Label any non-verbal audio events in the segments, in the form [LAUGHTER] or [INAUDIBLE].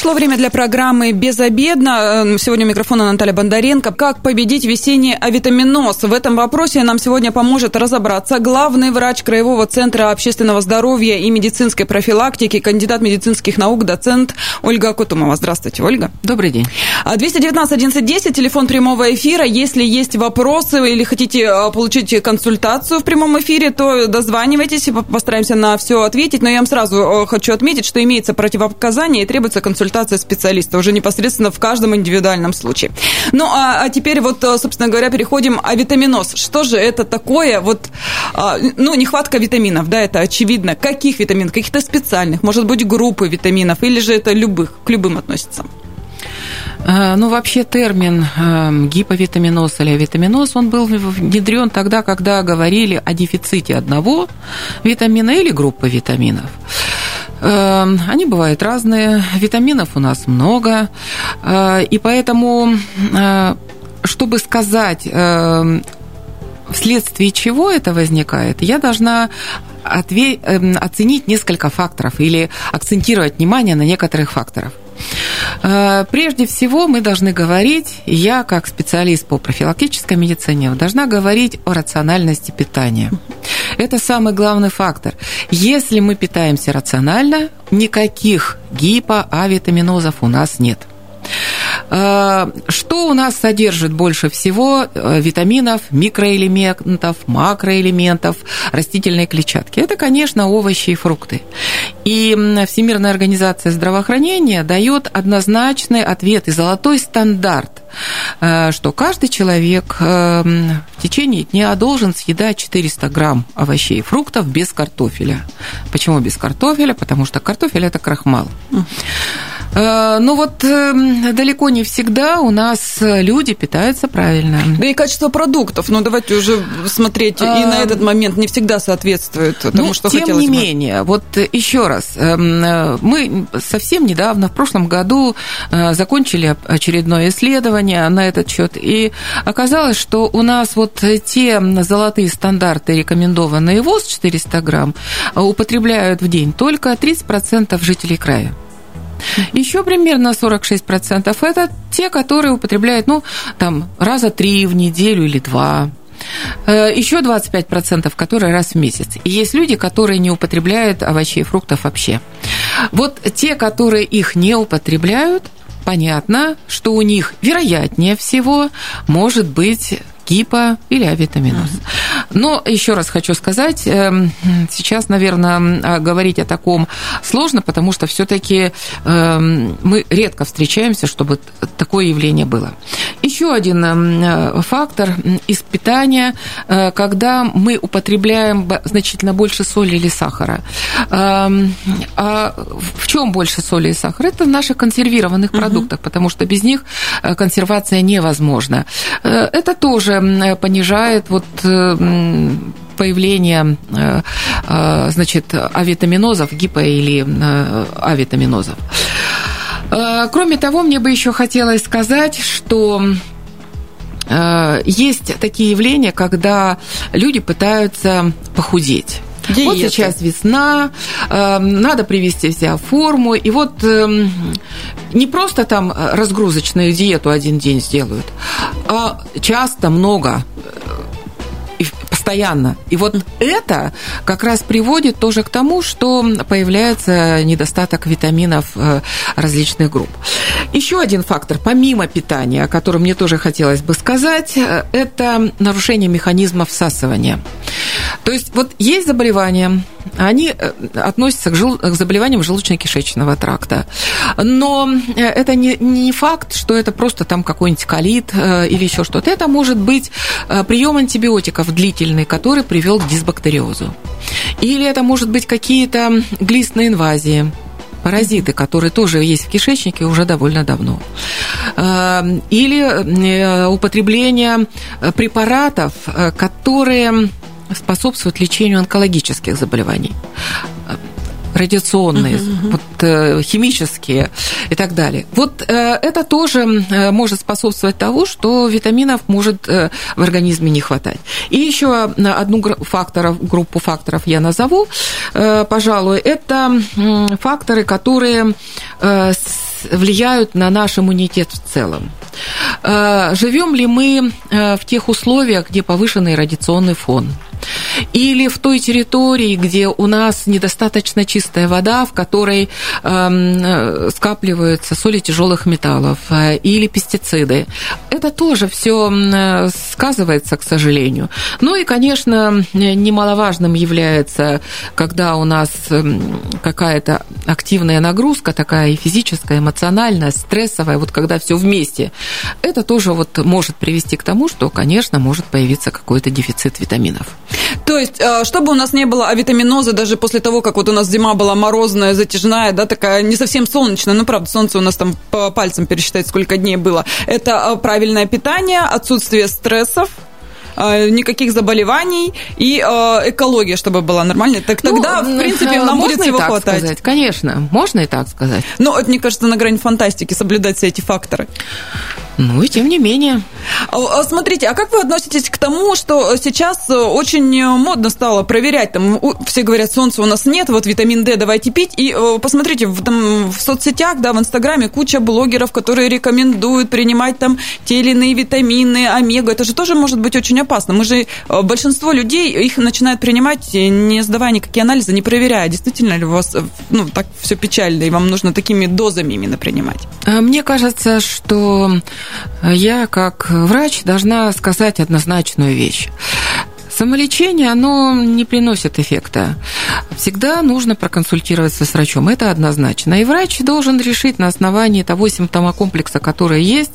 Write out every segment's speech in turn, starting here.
Пришло время для программы «Безобедно». Эм, сегодня у микрофона Наталья Бондаренко. Как победить весенний авитаминоз? В этом вопросе нам сегодня поможет разобраться главный врач Краевого центра общественного здоровья и медицинской профилактики, кандидат медицинских наук, доцент Ольга Кутумова. Здравствуйте, Ольга. Добрый день. 219 1110, телефон прямого эфира. Если есть вопросы или хотите э, получить консультацию в прямом эфире, то дозванивайтесь, постараемся на все ответить. Но я вам сразу э, хочу отметить, что имеется противопоказание и требуется консультация консультация специалиста уже непосредственно в каждом индивидуальном случае. Ну, а, а теперь вот, э, собственно говоря, переходим о витаминоз. Что же это такое? Вот, а, ну, нехватка витаминов, да, это очевидно. Каких витаминов? Каких-то специальных? Может быть, группы витаминов? Или же это любых, к любым относится? Э, ну, вообще термин э, гиповитаминоз или витаминоз, он был внедрен тогда, когда говорили о дефиците одного витамина или группы витаминов. Эм, они бывают разные, витаминов у нас много, э, и поэтому, э, чтобы сказать, эм, вследствие чего это возникает, я должна эм, оценить несколько факторов или акцентировать внимание на некоторых факторах. Э, прежде всего мы должны говорить, я как специалист по профилактической медицине должна говорить о рациональности питания. Это самый главный фактор. Если мы питаемся рационально, никаких гипоавитаминозов у нас нет. Э, что у нас содержит больше всего э, витаминов, микроэлементов, макроэлементов, растительной клетчатки? Это, конечно, овощи и фрукты. И Всемирная организация здравоохранения дает однозначный ответ и золотой стандарт, что каждый человек в течение дня должен съедать 400 грамм овощей и фруктов без картофеля. Почему без картофеля? Потому что картофель – это крахмал. Э, ну вот далеко не всегда у нас люди питаются правильно. Да и качество продуктов, ну давайте уже смотреть, и на этот момент не всегда соответствует тому, ну, что тем хотелось не бы. менее, вот еще раз, эм, мы совсем недавно, в прошлом году, э, закончили очередное исследование на этот счет, и оказалось, что у нас вот те золотые стандарты, рекомендованные ВОЗ 400 грамм, употребляют в день только 30% жителей края. Еще примерно 46% это те, которые употребляют, ну, там, раза три в неделю или два. Э, Еще 25%, которые раз в месяц. И есть люди, которые не употребляют овощей и фруктов вообще. Вот те, которые их не употребляют, понятно, что у них, вероятнее всего, может быть гипо или авитаминоз. Но еще раз хочу сказать, эм, сейчас, наверное, говорить о таком сложно, потому что все-таки эм, мы редко встречаемся, чтобы такое явление было. Еще один эм, фактор из питания, э, когда мы употребляем значительно больше соли или сахара. А в чем больше соли и сахара? Это в наших консервированных продуктах, потому что без них э, консервация невозможна. Э, это тоже понижает вот э, появление э, значит, авитаминозов, гипо- или э, авитаминозов. Кроме того, мне бы еще хотелось сказать, что есть такие явления, когда люди пытаются похудеть. Диеты. Вот сейчас весна, эм, надо привести себя в форму. И вот эм, не просто там разгрузочную диету один день сделают, а часто много постоянно. И вот это как раз приводит тоже к тому, что появляется недостаток витаминов э, различных групп. Еще один фактор, помимо питания, о котором мне тоже хотелось бы сказать, э, это нарушение механизма всасывания. То есть вот есть заболевания, они э, относятся к, жел... к заболеваниям желудочно-кишечного тракта. Но это не, не факт, что это просто там какой-нибудь колит или еще что-то. Это может быть прием антибиотиков длительный, который привел к дисбактериозу. Или это может быть какие-то глистные инвазии, паразиты, которые тоже есть в кишечнике уже довольно давно. Или э, употребление препаратов, э, которые способствуют лечению онкологических заболеваний радиационные, uh-huh. вот, химические и так далее. Вот это тоже может способствовать тому, что витаминов может в организме не хватать. И еще одну факторов, группу факторов я назову, пожалуй, это факторы, которые влияют на наш иммунитет в целом. Живем ли мы в тех условиях, где повышенный радиационный фон? Или в той территории, где у нас недостаточно чистая вода, в которой э, скапливаются соли тяжелых металлов э, или пестициды. Это тоже все э, сказывается, к сожалению. Ну и, конечно, немаловажным является, когда у нас эм, какая-то активная нагрузка, такая и физическая, эмоциональная, стрессовая, вот когда все вместе, это тоже вот может привести к тому, что, конечно, может появиться какой-то дефицит витаминов. То есть, э, чтобы у нас не было авитаминоза даже после того, как вот у нас зима была морозная, затяжная, да, такая не совсем солнечная, ну, правда, солнце у нас там по пальцам пересчитать, сколько дней было. Это э, правильное питание, отсутствие стрессов, э, никаких заболеваний и экология, чтобы была нормальной, так ну, тогда, ну, в принципе, нам будет всего хватать. Сказать. Конечно, можно и так сказать. Но это, мне кажется, на грани фантастики соблюдать все эти факторы. Ну и тем не менее. А, а смотрите, а как вы относитесь к тому, что сейчас э, очень э, модно стало проверять, там все говорят, солнца у нас нет, вот витамин D давайте пить, и э, посмотрите, в, там, в соцсетях, да, в Инстаграме куча блогеров, которые рекомендуют принимать там те или иные витамины, омега, это же тоже может быть очень опасно. Мы же, большинство людей их начинают принимать, не сдавая никакие анализы, не проверяя, действительно ли у вас, ну, так все печально, и вам нужно такими дозами именно принимать. А мне кажется, что я как врач должна сказать однозначную вещь. Самолечение, оно не приносит эффекта. Всегда нужно проконсультироваться с врачом, это однозначно. И врач должен решить на основании того симптомокомплекса, который есть,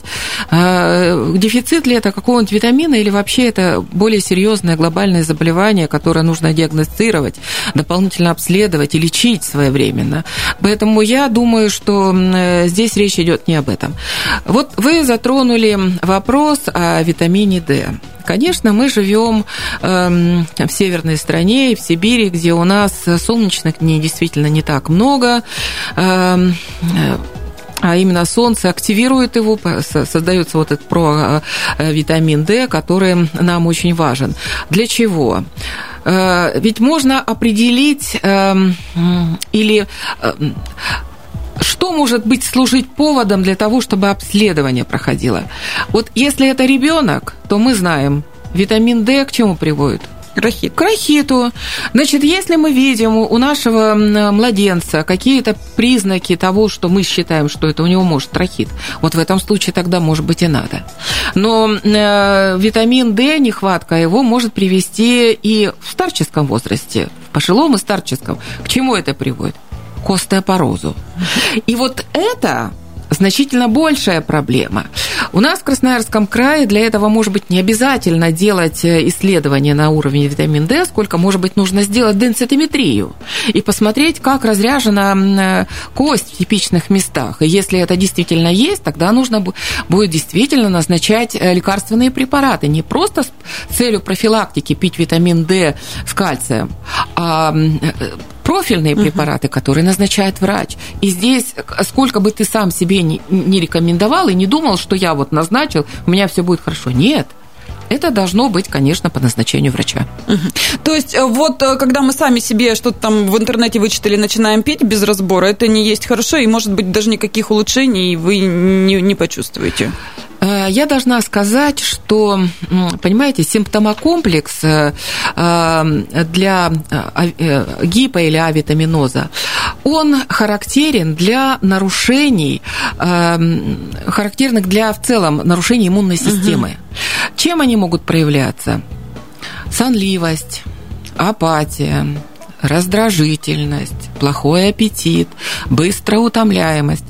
э, дефицит ли это какого-нибудь витамина или вообще это более серьезное глобальное заболевание, которое нужно диагностировать, дополнительно обследовать и лечить своевременно. Поэтому я думаю, что э, здесь речь идет не об этом. Вот вы затронули вопрос о витамине D. Конечно, мы живем эм, в северной стране, в Сибири, где у нас солнечных дней действительно не так много эм, а именно солнце активирует его, создается вот этот провитамин э, D, который нам очень важен. Для чего? Э, ведь можно определить эм, или что может быть служить поводом для того, чтобы обследование проходило? Вот если это ребенок, то мы знаем, витамин D к чему приводит? Рахит. К рахиту. Значит, если мы видим у нашего младенца какие-то признаки того, что мы считаем, что это у него может рахит, вот в этом случае тогда, может быть, и надо. Но э, витамин D, нехватка его может привести и в старческом возрасте, в пожилом и старческом. К чему это приводит? Остеопорозу. И вот это значительно большая проблема. У нас в Красноярском крае для этого, может быть, не обязательно делать э, исследования на уровне витамин D, сколько, может быть, нужно сделать денситометрию и посмотреть, как разряжена э, кость в типичных местах. И если это действительно есть, тогда нужно будет действительно назначать э, лекарственные препараты. Не просто с целью профилактики пить витамин D с кальцием, а профильные препараты, которые назначает врач. И здесь, сколько бы ты сам себе не, не рекомендовал и не думал, что я вот назначил, у меня все будет хорошо. Нет. Это должно быть, конечно, по назначению врача. Угу. То есть, э, вот э, когда мы сами себе что-то там в интернете вычитали, начинаем пить без разбора, это не есть хорошо, и, может быть, даже никаких улучшений вы не, не почувствуете. Э, я должна сказать, что, понимаете, симптомокомплекс э, э, для гипо- или авитаминоза, он характерен для нарушений, характерных для в целом нарушений иммунной системы. Угу. Чем они могут проявляться? Сонливость, апатия, раздражительность, плохой аппетит, быстрая утомляемость.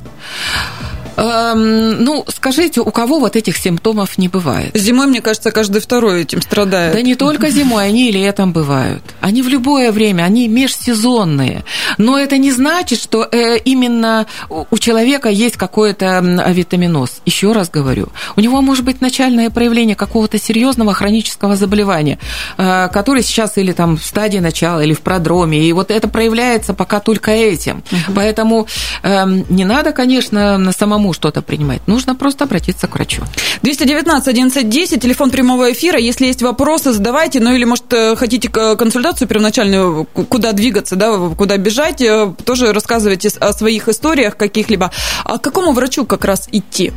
Эм, ну, скажите, у кого вот этих симптомов не бывает? Зимой, мне кажется, каждый второй этим страдает. Да не только зимой, они и летом бывают. Они в любое время, они межсезонные. Но это не значит, что э, именно у человека есть какой-то авитаминоз. Еще раз говорю, у него может быть начальное проявление какого-то серьезного хронического заболевания, э, который сейчас или там в стадии начала, или в продроме, и вот это проявляется пока только этим. Угу. Поэтому эм, не надо, конечно, на самому самому что-то принимать. Нужно просто обратиться к врачу. 219 11 10, телефон прямого эфира. Если есть вопросы, задавайте. Ну или, может, э, хотите консультацию первоначальную, куда двигаться, да, куда бежать, э, тоже рассказывайте о своих историях каких-либо. А к какому врачу как раз идти?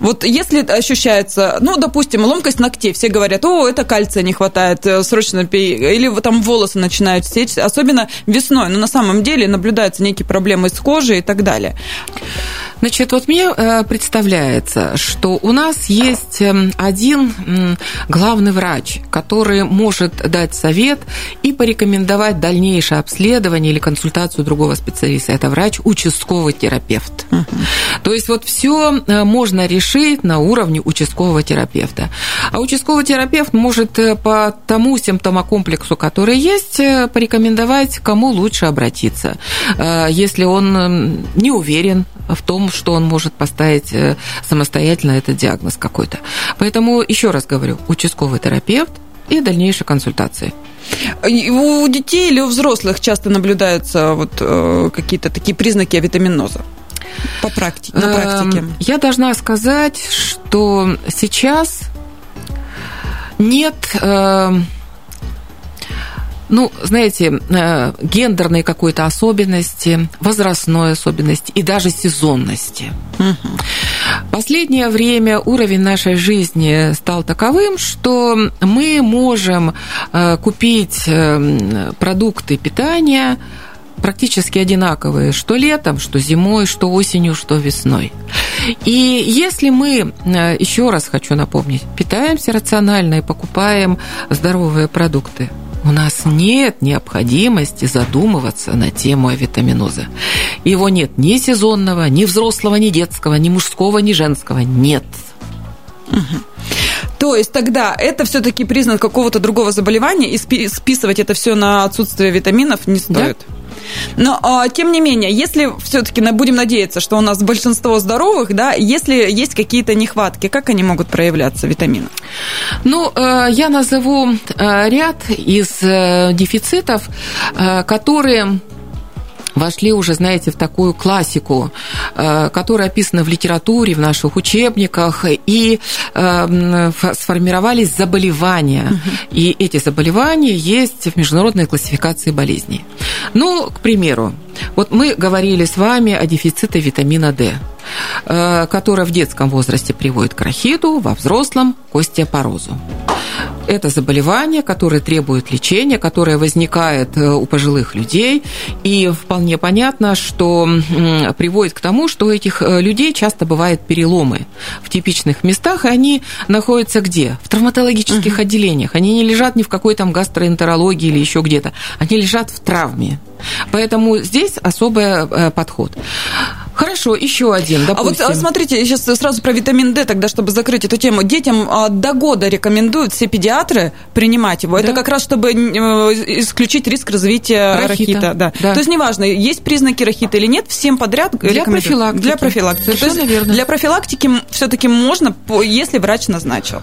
Вот если ощущается, ну, допустим, ломкость ногтей, все говорят, о, это кальция не хватает, э, срочно пей, или там волосы начинают сечь, особенно весной, но на самом деле наблюдаются некие проблемы с кожей и так далее. Значит, вот мне э, представляется, что у нас есть эм, один главный врач, который может дать совет и порекомендовать дальнейшее обследование или консультацию другого специалиста. Это врач участковый терапевт. Uh-huh. То есть вот все э, можно решить на уровне участкового терапевта. А участковый терапевт может э, по тому симптомокомплексу, который есть, порекомендовать, кому лучше обратиться. Если он не уверен в том, что он может поставить э, самостоятельно этот диагноз какой-то. Поэтому, еще раз говорю, участковый терапевт и дальнейшие консультации. У детей или у взрослых часто наблюдаются вот э, какие-то такие признаки авитаминоза? По практике, на практике. Эм, я должна сказать, что сейчас нет эм, ну, знаете, э, гендерной какой-то особенности, возрастной особенности и даже сезонности. Угу. Последнее время уровень нашей жизни стал таковым, что мы можем э, купить э, продукты питания практически одинаковые, что летом, что зимой, что осенью, что весной. И если мы, еще раз хочу напомнить, питаемся рационально и покупаем здоровые продукты, у нас нет необходимости задумываться на тему авитаминоза. Его нет ни сезонного, ни взрослого, ни детского, ни мужского, ни женского. Нет. То есть тогда это все-таки признак какого-то другого заболевания, и списывать это все на отсутствие витаминов не стоит. Да? Но, а, тем не менее, если все-таки будем надеяться, что у нас большинство здоровых, да, если есть какие-то нехватки, как они могут проявляться, витамины? Ну, э, я назову э, ряд из э, дефицитов, которые вошли уже, знаете, в такую классику, э, которая описана в литературе, в наших учебниках, и э, сформировались заболевания. И эти заболевания есть в международной классификации болезней. Ну, к примеру, вот мы говорили с вами о дефиците витамина D, э, которая в детском возрасте приводит к рахиту, во взрослом – к остеопорозу. Это заболевание, которое требует лечения, которое возникает у пожилых людей, и вполне понятно, что приводит к тому, что у этих э, людей часто бывают переломы в типичных местах, и они находятся где? В травматологических угу. отделениях. Они не лежат ни в какой там гастроэнтерологии или еще где-то. Они лежат в травме. Поэтому здесь особый э, подход. Хорошо, еще один, допустим. А вот смотрите, сейчас сразу про витамин D, тогда, чтобы закрыть эту тему. Детям а, до года рекомендуют все педиатры принимать его. Да. Это как раз, чтобы э, исключить риск развития рахита. рахита да. Да. То есть, неважно, есть признаки рахита или нет, всем подряд Для профилактики. Для профилактики. Совершенно То есть, верно. Для профилактики все-таки можно, если врач назначил.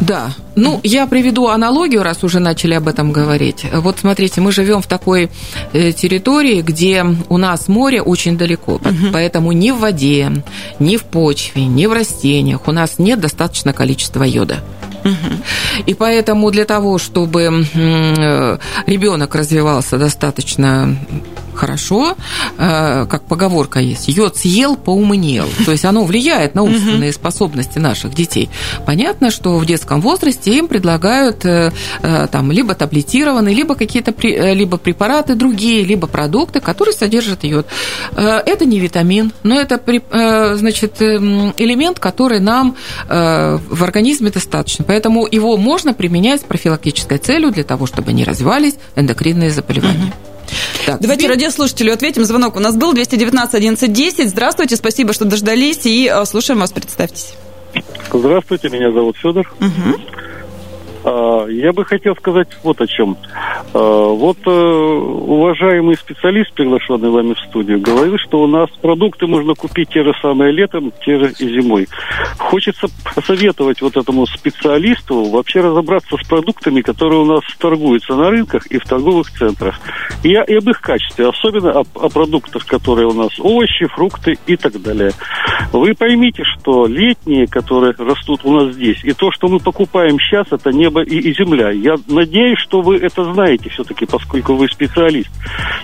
Да. Ну, я приведу аналогию, раз уже начали об этом говорить. Вот смотрите, мы живем в такой э, территории, где у нас море очень далеко, угу. поэтому ни в воде, ни в почве, ни в растениях у нас нет достаточного количества йода. И поэтому для того, чтобы э, ребенок развивался достаточно хорошо, э, как поговорка есть, йод съел, поумнел. То есть оно влияет на умственные способности наших детей. Понятно, что в детском возрасте им предлагают э, э, там либо таблетированные, либо какие-то либо препараты другие, либо продукты, которые содержат йод. Это не витамин, но это значит, элемент, который нам в организме достаточно. Поэтому его можно применять с профилактической целью для того, чтобы не развивались эндокринные заболевания. Так, Давайте теперь... радиослушателю ответим. Звонок у нас был 219 11 Здравствуйте, спасибо, что дождались, и слушаем вас, представьтесь. Здравствуйте, меня зовут Федор. Угу. А, я бы хотел сказать вот о чем. А, вот э, уважаемый специалист, приглашенный вами в студию, говорил, что у нас продукты можно купить те же самые летом, те же и зимой. Хочется посоветовать вот этому специалисту вообще разобраться с продуктами, которые у нас торгуются на рынках и в торговых центрах. И, об их качестве, особенно о, о продуктах, которые у нас овощи, фрукты и так далее. Вы поймите, что летние, которые растут у нас здесь, и то, что мы покупаем сейчас, это небо небо и, и земля. Я надеюсь, что вы это знаете все-таки, поскольку вы специалист.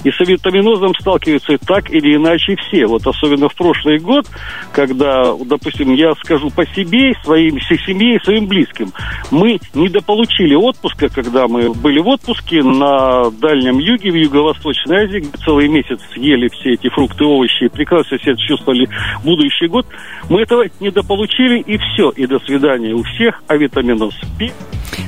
И с авитаминозом сталкиваются так или иначе все. Вот особенно в прошлый год, когда, допустим, я скажу по себе, своим семье и своим близким, мы недополучили отпуска, когда мы были в отпуске на Дальнем Юге, в Юго-Восточной Азии, где целый месяц ели все эти фрукты, овощи, и прекрасно себя чувствовали будущий год. Мы этого недополучили, и все. И до свидания у всех авитаминоз.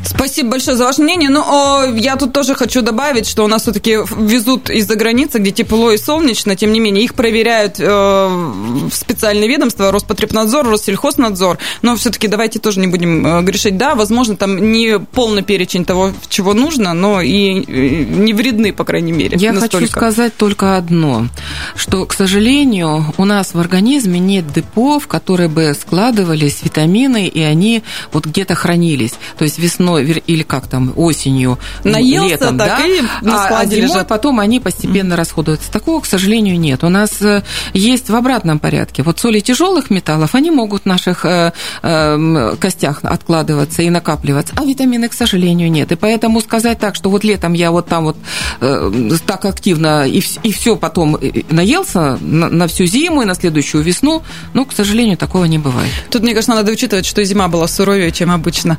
Спасибо большое за ваше мнение. Ну, я тут тоже хочу добавить, что у нас все-таки везут из-за границы, где тепло и солнечно, тем не менее, их проверяют э, специальные ведомства, Роспотребнадзор, Россельхознадзор, но все-таки давайте тоже не будем э, грешить. Да, возможно, там не полный перечень того, чего нужно, но и не вредны, по крайней мере. Я настолько. хочу сказать только одно, что, к сожалению, у нас в организме нет депо, в которые бы складывались витамины, и они вот где-то хранились. То есть весной или как там, осенью, Наелся, летом, так да, и на а, а зимой лежат. потом они постепенно mm. расходуются. Такого, к сожалению, нет. У нас э, есть в обратном порядке. Вот соли тяжелых металлов, они могут в наших э, э, костях откладываться и накапливаться, а витамины, к сожалению, нет. И поэтому сказать так, что вот летом я вот там вот э, так активно и, и все потом наелся на, на всю зиму и на следующую весну, ну, к сожалению, такого не бывает. Тут, мне кажется, надо учитывать, что зима была суровее, чем обычно.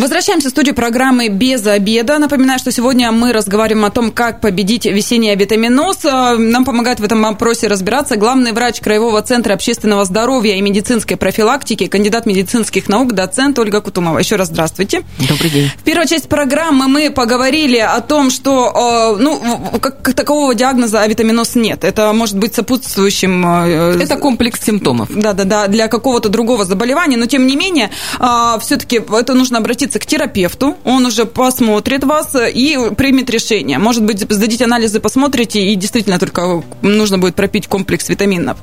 Возвращаемся в студию программы «Без обеда». Напоминаю, что сегодня мы разговариваем о том, как победить весенний авитаминоз. Нам помогает в этом вопросе разбираться главный врач Краевого центра общественного здоровья и медицинской профилактики, кандидат медицинских наук, доцент Ольга Кутумова. Еще раз здравствуйте. Добрый день. В первой части программы мы поговорили о том, что ну, как такового диагноза авитаминоз нет. Это может быть сопутствующим... Э, Это комплекс симптомов. Да-да-да, для какого-то другого заболевания, но тем не менее, все-таки это нужно обратиться обратиться к терапевту, он уже посмотрит вас и примет решение. Может быть, сдадите анализы, посмотрите, и действительно только нужно будет пропить комплекс витаминов.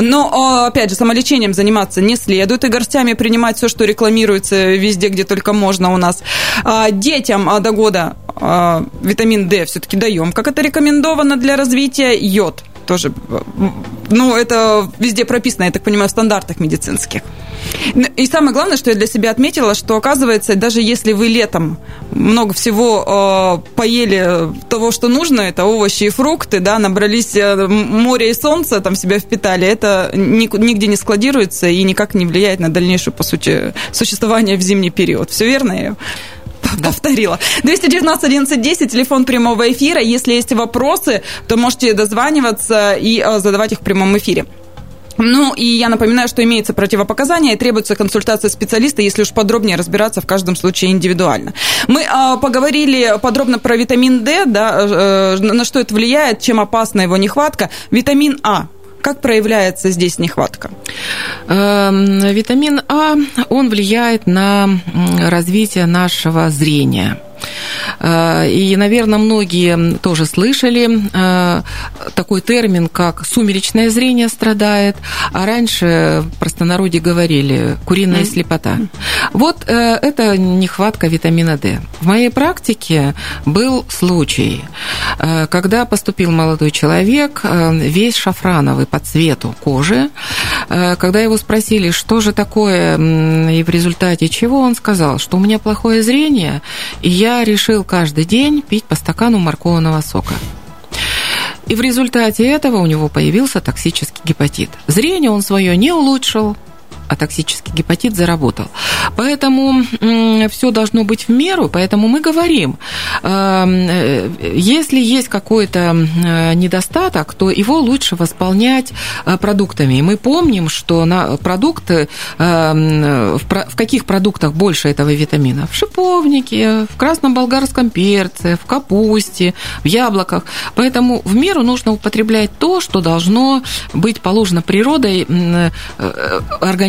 Но, а, опять же, самолечением заниматься не следует и горстями принимать все, что рекламируется везде, где только можно у нас. А, детям а, до года витамин D все-таки даем, как это рекомендовано для развития. Йод тоже, ну, это везде прописано, я так понимаю, в стандартах медицинских. И самое главное, что я для себя отметила, что оказывается, даже если вы летом много всего э, поели того, что нужно, это овощи и фрукты, да, набрались э, море и солнце, там себя впитали, это нигде не складируется и никак не влияет на дальнейшее, по сути, существование в зимний период. Все верно. Повторила. 219 11 10, телефон прямого эфира. Если есть вопросы, то можете дозваниваться и э, задавать их в прямом эфире. Ну, и я напоминаю, что имеется противопоказание и требуется консультация специалиста, если уж подробнее разбираться в каждом случае индивидуально. Мы э, поговорили подробно про витамин D, да, э, на что это влияет, чем опасна его нехватка. Витамин А как проявляется здесь нехватка? Эм, витамин А, он влияет на развитие нашего зрения. Э, и, наверное, многие тоже слышали э, такой термин, как сумеречное зрение страдает, а раньше в простонародье говорили куриная слепота. Вот э, это нехватка витамина D. В моей практике был случай, когда поступил молодой человек, весь шафрановый по цвету кожи, когда его спросили, что же такое и в результате чего, он сказал, что у меня плохое зрение, и я решил каждый день пить по стакану морковного сока. И в результате этого у него появился токсический гепатит. Зрение он свое не улучшил, атоксический гепатит заработал. Поэтому все должно быть в меру, поэтому мы говорим, э, если есть какой-то недостаток, то его лучше восполнять продуктами. И мы помним, что на продукты, в каких продуктах больше этого витамина? В шиповнике, в красном болгарском перце, в капусте, в яблоках. Поэтому в меру нужно употреблять то, что должно быть положено природой э,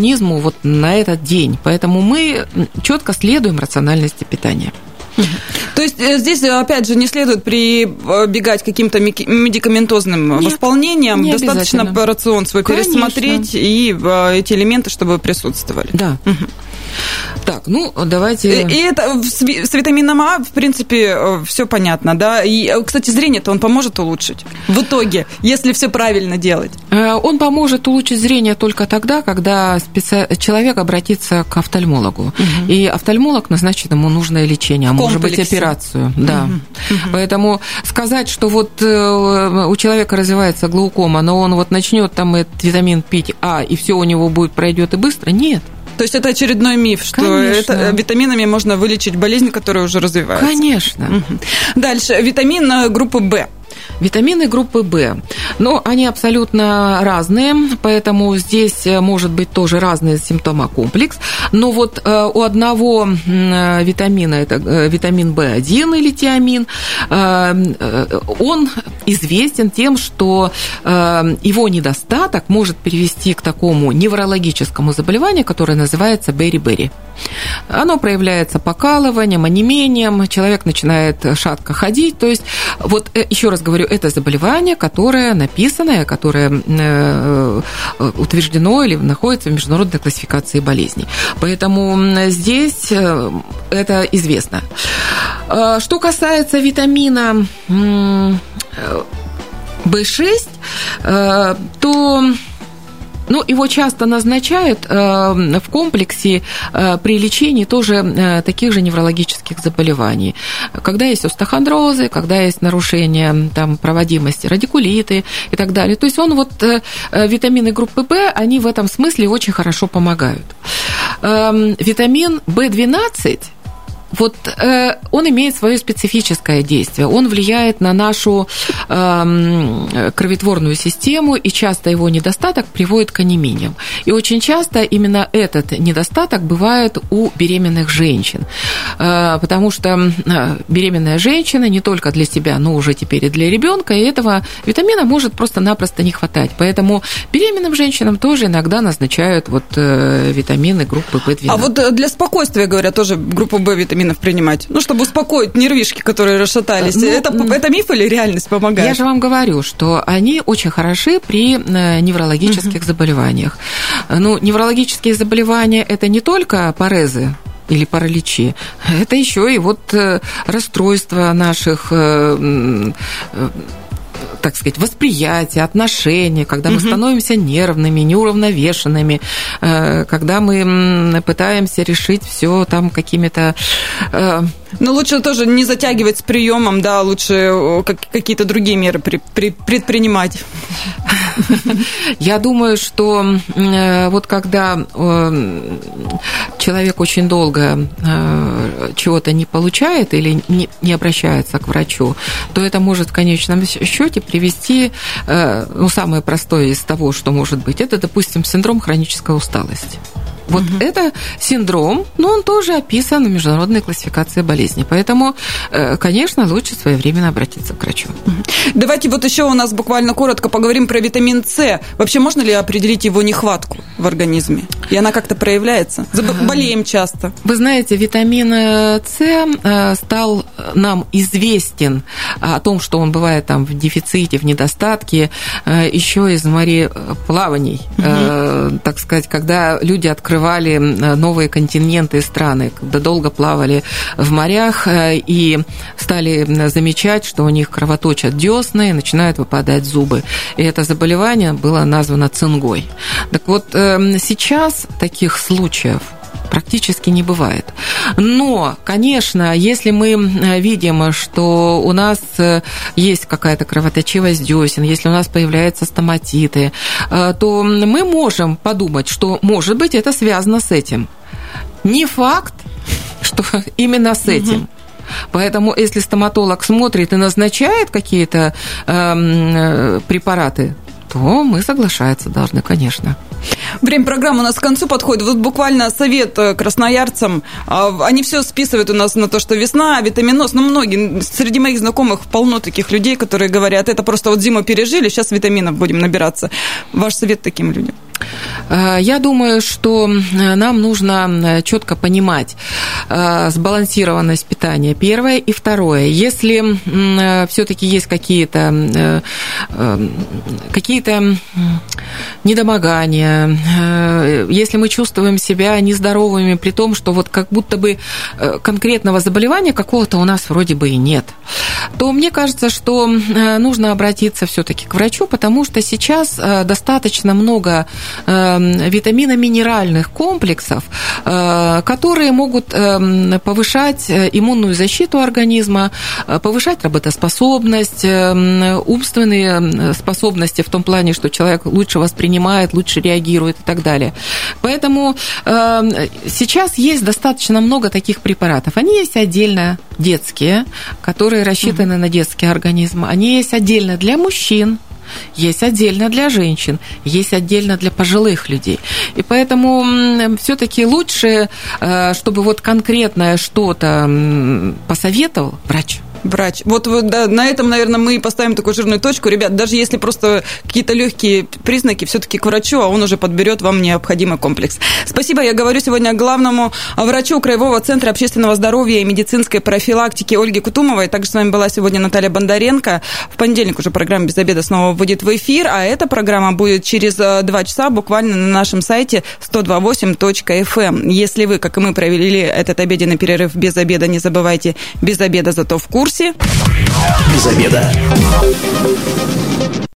организму вот на этот день. Поэтому мы четко следуем рациональности питания. То есть э, здесь, опять же, не следует прибегать к каким-то медикаментозным Нет, восполнениям. Не Достаточно рацион свой Конечно. пересмотреть и э, эти элементы, чтобы присутствовали. Да. Угу. Так, ну, давайте... И это с, с витамином А, в принципе, э, все понятно, да? И, э, кстати, зрение-то он поможет улучшить в итоге, если все правильно делать? Э, он поможет улучшить зрение только тогда, когда специ... человек обратится к офтальмологу. Угу. И офтальмолог назначит ему нужное лечение, а может быть операцию. Да. Угу. Поэтому сказать, что вот у человека развивается глаукома, но он вот начнет там этот витамин пить А, и все у него будет пройдет и быстро, нет. То есть это очередной миф, что это, э, витаминами можно вылечить болезнь, которая уже развивается. Конечно. Дальше. Витамин э, группы В. Витамины группы В. Но они абсолютно разные, поэтому здесь э, может быть тоже разный симптомокомплекс. Но вот э, у одного витамина, это э, витамин В1 или тиамин, он известен тем, что его недостаток может привести к такому неврологическому заболеванию, которое называется бери-бери. Оно проявляется покалыванием, онемением, человек начинает шатко ходить. То есть, вот еще раз говорю, это заболевание, которое написано, которое э, утверждено или находится в международной классификации болезней. Поэтому здесь э, это известно. Э, что касается витамина В6, то ну, его часто назначают э, в комплексе э, при лечении тоже э, таких же неврологических заболеваний. Когда есть остеохондрозы, когда есть нарушение там, проводимости, радикулиты и так далее. То есть он вот, витамины группы В, они в этом смысле очень хорошо помогают. Эм, витамин В12 вот э, он имеет свое специфическое действие. Он влияет на нашу э, кроветворную систему, и часто его недостаток приводит к анемиям. И очень часто именно этот недостаток бывает у беременных женщин. Э, потому что э, беременная женщина не только для себя, но уже теперь и для ребенка, и этого витамина может просто-напросто не хватать. Поэтому беременным женщинам тоже иногда назначают вот э, витамины группы В12. А вот для спокойствия, говорят, тоже группу В витамин витаминов принимать? Ну, чтобы успокоить нервишки, которые расшатались. Ну, это, это миф или реальность помогает? Я же вам говорю, что они очень хороши при э, неврологических угу. заболеваниях. Ну, неврологические заболевания – это не только парезы, или параличи. Это еще и вот э, расстройства наших э, так сказать, восприятие, отношения, когда мы угу. становимся нервными, неуравновешенными, э, когда мы пытаемся решить все там какими-то э, ну, лучше тоже не затягивать с приемом, да, лучше какие-то другие меры предпринимать. Я думаю, что э, вот когда э, человек очень долго э, чего-то не получает или не обращается к врачу, то это может в конечном счете привести, ну, самое простое из того, что может быть, это, допустим, синдром хронической усталости. Вот угу. это синдром, но он тоже описан в международной классификации болезней. Поэтому, э, конечно, лучше своевременно обратиться к врачу. Давайте вот еще у нас буквально коротко поговорим про витамин С. Вообще можно ли определить его нехватку в организме? И она как-то проявляется? Болеем часто. Вы знаете, витамин С э, стал нам известен о том, что он бывает там в дефиците, в недостатке, э, еще из мореплаваний, угу. так сказать, когда люди открывают открывали новые континенты и страны, когда долго плавали в морях э, и стали замечать, что у них кровоточат десны и начинают выпадать зубы. И это заболевание было названо цингой. Так вот, эм, сейчас таких случаев практически не бывает. Но, конечно, если мы э, видим, что у нас э, есть какая-то кровоточивость десен, если у нас появляются стоматиты, э, то мы можем подумать, что, может быть, это связано с этим. Не факт, что [LAUGHS] именно с этим. Поэтому, если стоматолог смотрит и назначает какие-то э, препараты, то мы соглашаться должны, конечно. Время программы у нас к концу подходит. Вот буквально совет э, красноярцам. А, они все списывают у нас на то, что весна, витаминоз. Ну, многие, среди моих знакомых полно таких людей, которые говорят, это просто вот зиму пережили, сейчас витаминов будем набираться. Ваш совет таким людям? Э, я думаю, что нам нужно э, четко понимать сбалансированность питания, первое, и второе. Если все-таки есть какие-то какие-то недомогания, если мы чувствуем себя нездоровыми, при том, что вот как будто бы конкретного заболевания какого-то у нас вроде бы и нет, то мне кажется, что нужно обратиться все-таки к врачу, потому что сейчас достаточно много Эм, витаминно-минеральных комплексов, э, которые могут эм, повышать э, иммунную защиту организма, э, повышать работоспособность, эм, умственные способности в том плане, что человек лучше воспринимает, лучше реагирует и так далее. Поэтому сейчас есть достаточно много таких препаратов. Они есть отдельно детские, которые рассчитаны на детский организм. Они есть отдельно для мужчин, есть отдельно для женщин, есть отдельно для пожилых людей. И поэтому все-таки лучше, э, чтобы вот конкретное что-то посоветовал врач врач. Вот да, на этом, наверное, мы поставим такую жирную точку. Ребят, даже если просто какие-то легкие признаки, все-таки к врачу, а он уже подберет вам необходимый комплекс. Спасибо. Я говорю сегодня главному врачу Краевого центра общественного здоровья и медицинской профилактики Ольге Кутумовой. Также с вами была сегодня Наталья Бондаренко. В понедельник уже программа «Без обеда» снова выйдет в эфир, а эта программа будет через э, два часа буквально на нашем сайте 128.fm. Эм. Если вы, как и мы, провели этот обеденный перерыв без обеда, не забывайте, без обеда зато в курсе курсе. Без обеда.